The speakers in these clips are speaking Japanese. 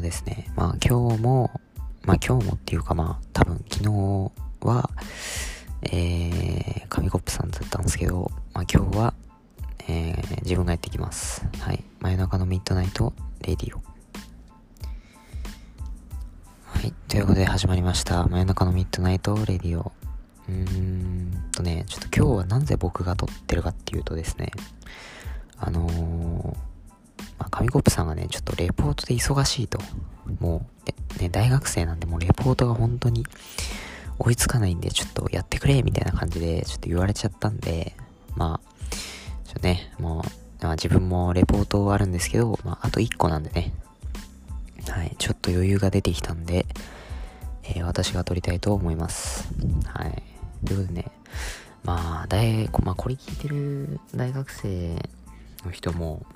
とですね、まあ今日も、まあ今日もっていうかまあ多分昨日は、えー、紙コップさんだったんですけど、まあ今日は、えー、自分がやってきます。はい。真夜中の midnight radio。はい。ということで始まりました。真夜中の midnight radio。うーんとね、ちょっと今日はなぜ僕が撮ってるかっていうとですね、あのーまあ、紙コップさんがね、ちょっとレポートで忙しいと。もう、ね、大学生なんでもうレポートが本当に追いつかないんで、ちょっとやってくれ、みたいな感じで、ちょっと言われちゃったんで、まあ、ちょっとね、もう、まあ、自分もレポートあるんですけど、まあ、あと1個なんでね、はい、ちょっと余裕が出てきたんで、えー、私が撮りたいと思います。はい。ということでね、まあ、大、まあ、これ聞いてる大学生の人も、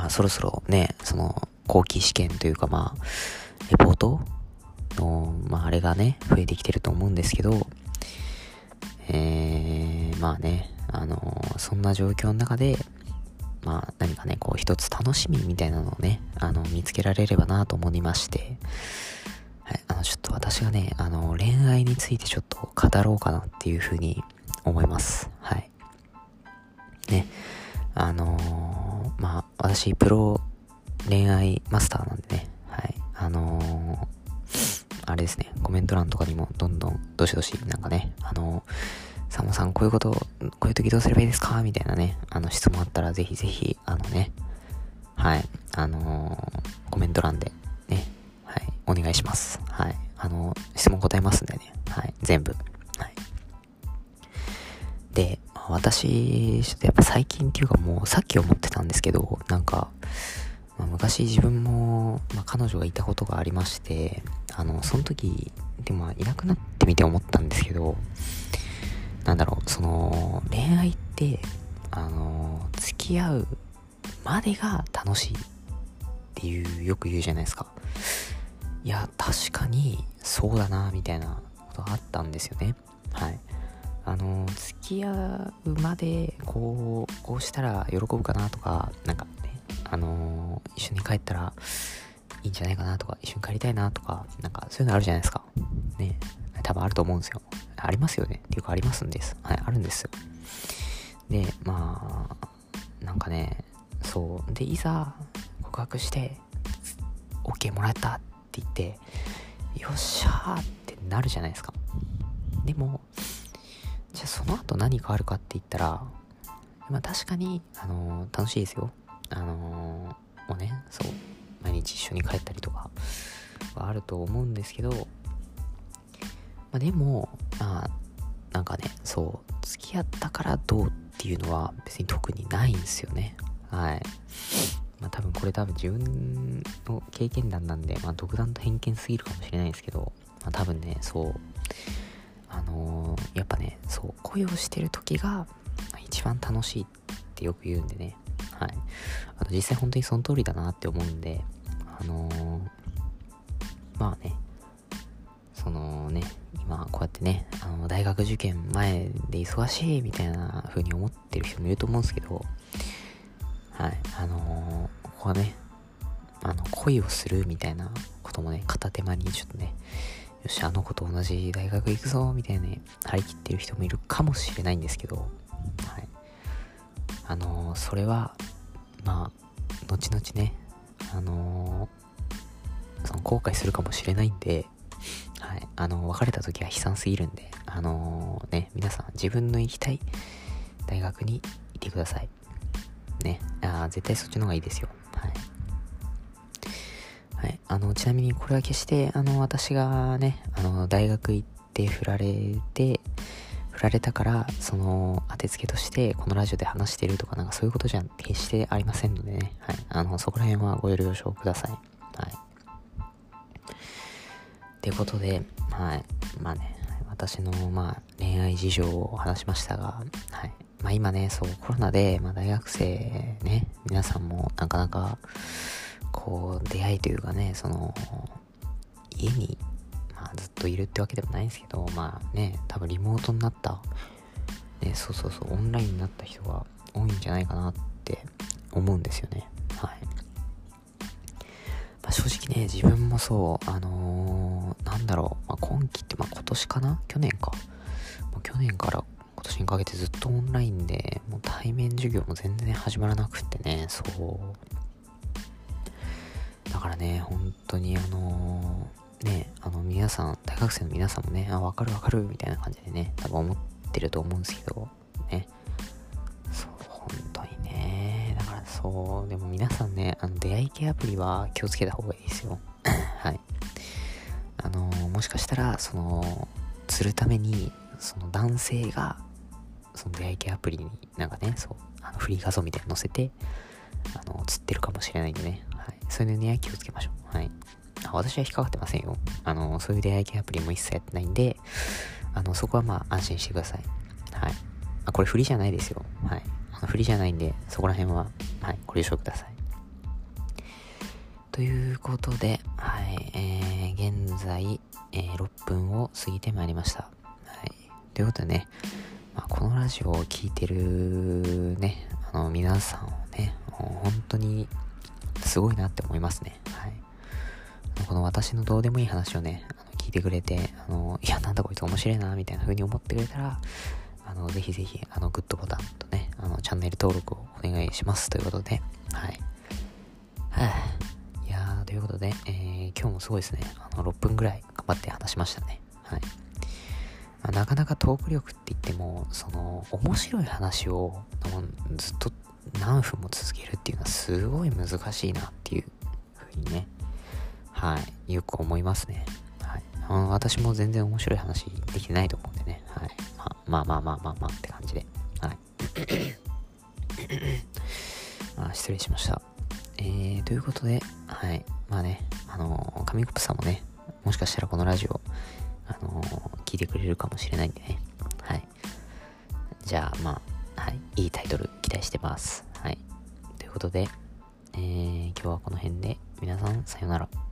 まあそろそろね、その後期試験というかまあ、レポートの、まああれがね、増えてきてると思うんですけど、えー、まあね、あのそんな状況の中で、まあ何かね、こう一つ楽しみみたいなのをね、あの見つけられればなと思いまして、はい、あのちょっと私がね、あの恋愛についてちょっと語ろうかなっていうふうに思います。はい。ね、あのー、まあ、私、プロ恋愛マスターなんでね、はい、あのー、あれですね、コメント欄とかにもどんどん、どしどし、なんかね、あのー、サモさん、こういうこと、こういう時どうすればいいですか？みたいなね、あの、質問あったら、ぜひぜひ、あのね、はい、あのコメント欄で、ね、はい、お願いします。はい、あの質問答えますんでね、はい、全部。はい。で、私、ちょっとやっぱ最近っていうかもうさっき思ってたんですけど、なんか、まあ、昔自分も、まあ、彼女がいたことがありまして、あの、その時、でもいなくなってみて思ったんですけど、なんだろう、その、恋愛って、あの、付き合うまでが楽しいっていう、よく言うじゃないですか。いや、確かにそうだな、みたいなことがあったんですよね。はい。あの付き合うまでこうこうしたら喜ぶかなとかなんかねあの一緒に帰ったらいいんじゃないかなとか一緒に帰りたいなとかなんかそういうのあるじゃないですか。ね。多分あると思うんですよ。ありますよね。っていうかありますんです。はいあるんですでまあなんかねそう。でいざ告白して OK もらえたって言ってよっしゃーってなるじゃないですか。でもじゃあその後何かあるかって言ったら、まあ確かに、あのー、楽しいですよ。あのー、もうね、そう、毎日一緒に帰ったりとかはあると思うんですけど、まあでも、まあ、なんかね、そう、付き合ったからどうっていうのは別に特にないんですよね。はい。まあ多分これ多分自分の経験談なんで、まあ独断と偏見すぎるかもしれないですけど、まあ多分ね、そう、やっぱねそう恋をしてる時が一番楽しいってよく言うんでね。はい。あと実際本当にその通りだなって思うんであのー、まあねそのね今こうやってねあの大学受験前で忙しいみたいな風に思ってる人もいると思うんですけどはい。あのー、ここはねあの恋をするみたいなこともね片手間にちょっとねし、あの子と同じ大学行くぞ、みたいな、張り切ってる人もいるかもしれないんですけど、はい。あのー、それは、まあ、後々ね、あのー、その後悔するかもしれないんで、はい。あのー、別れた時は悲惨すぎるんで、あのね、皆さん自分の行きたい大学にいてください。ね。あ絶対そっちの方がいいですよ。はい。はい。あの、ちなみにこれは決して、あの、私がね、あの、大学行って振られて、振られたから、その、当てつけとして、このラジオで話してるとか、なんかそういうことじゃ決してありませんのでね、はい。あの、そこら辺はご了承ください。はい。ってことで、はい。まあね、私の、まあ、恋愛事情を話しましたが、はい。まあ今ね、そう、コロナで、まあ大学生ね、皆さんもなかなか、こう、出会いというかね、その、家に、まあ、ずっといるってわけでもないんですけど、まあね、多分リモートになった、ね、そうそうそう、オンラインになった人が多いんじゃないかなって思うんですよね。はい。まあ、正直ね、自分もそう、あのー、なんだろう、まあ、今期って、まあ、今年かな？去年か。まあ、去年から今年にかけてずっとオンラインで、もう対面授業も全然始まらなくってね、そう。だからね、本当にあのー、ね、あの皆さん、大学生の皆さんもね、あ、わかるわかるみたいな感じでね、多分思ってると思うんですけど、ね。そう、本当にね。だからそう、でも皆さんね、あの出会い系アプリは気をつけた方がいいですよ。はい。あのー、もしかしたら、その、釣るために、その男性が、その出会い系アプリになんかね、そう、あのフリー画像みたいなの載せて、あの、釣ってるかもしれないんでね。そういうのには気をつけましょう。はい。私は引っかかってませんよ。あの、そういう出会い系アプリも一切やってないんで、あの、そこはまあ安心してください。はい。あ、これ振りじゃないですよ。はい。あの振りじゃないんで、そこら辺は、はい、ご了承ください。ということで、はい、えー、現在、えー、6分を過ぎてまいりました。はい。ということでね、まあ、このラジオを聴いてるね、あの、皆さんをね、本当にすごいなって思いますね。はい。この私のどうでもいい話をね、あの聞いてくれて、あの、いや、なんだこいつ面白いな、みたいな風に思ってくれたら、あの、ぜひぜひ、あの、グッドボタンとね、あの、チャンネル登録をお願いしますということで、はい。はぁ、いやー、ということで、えー、今日もすごいですね、あの、6分ぐらい頑張って話しましたね。はい。なかなかトーク力って言っても、その、面白い話を、ずっと何分も続けるっていうのはすごい難しいなっていうふうにね、はい、よく思いますね。はい。私も全然面白い話できてないと思うんでね、はい。まあ、まあまあまあまあまあって感じで、はい。あ失礼しました。えー、ということで、はい。まあね、あの紙コップさんもね、もしかしたらこのラジオ、あの聞いてくれるかもしれないんでね。はい。じゃあ、まあ、いいタイトル期待してます。はい。ということで、えー、今日はこの辺で皆さんさようなら。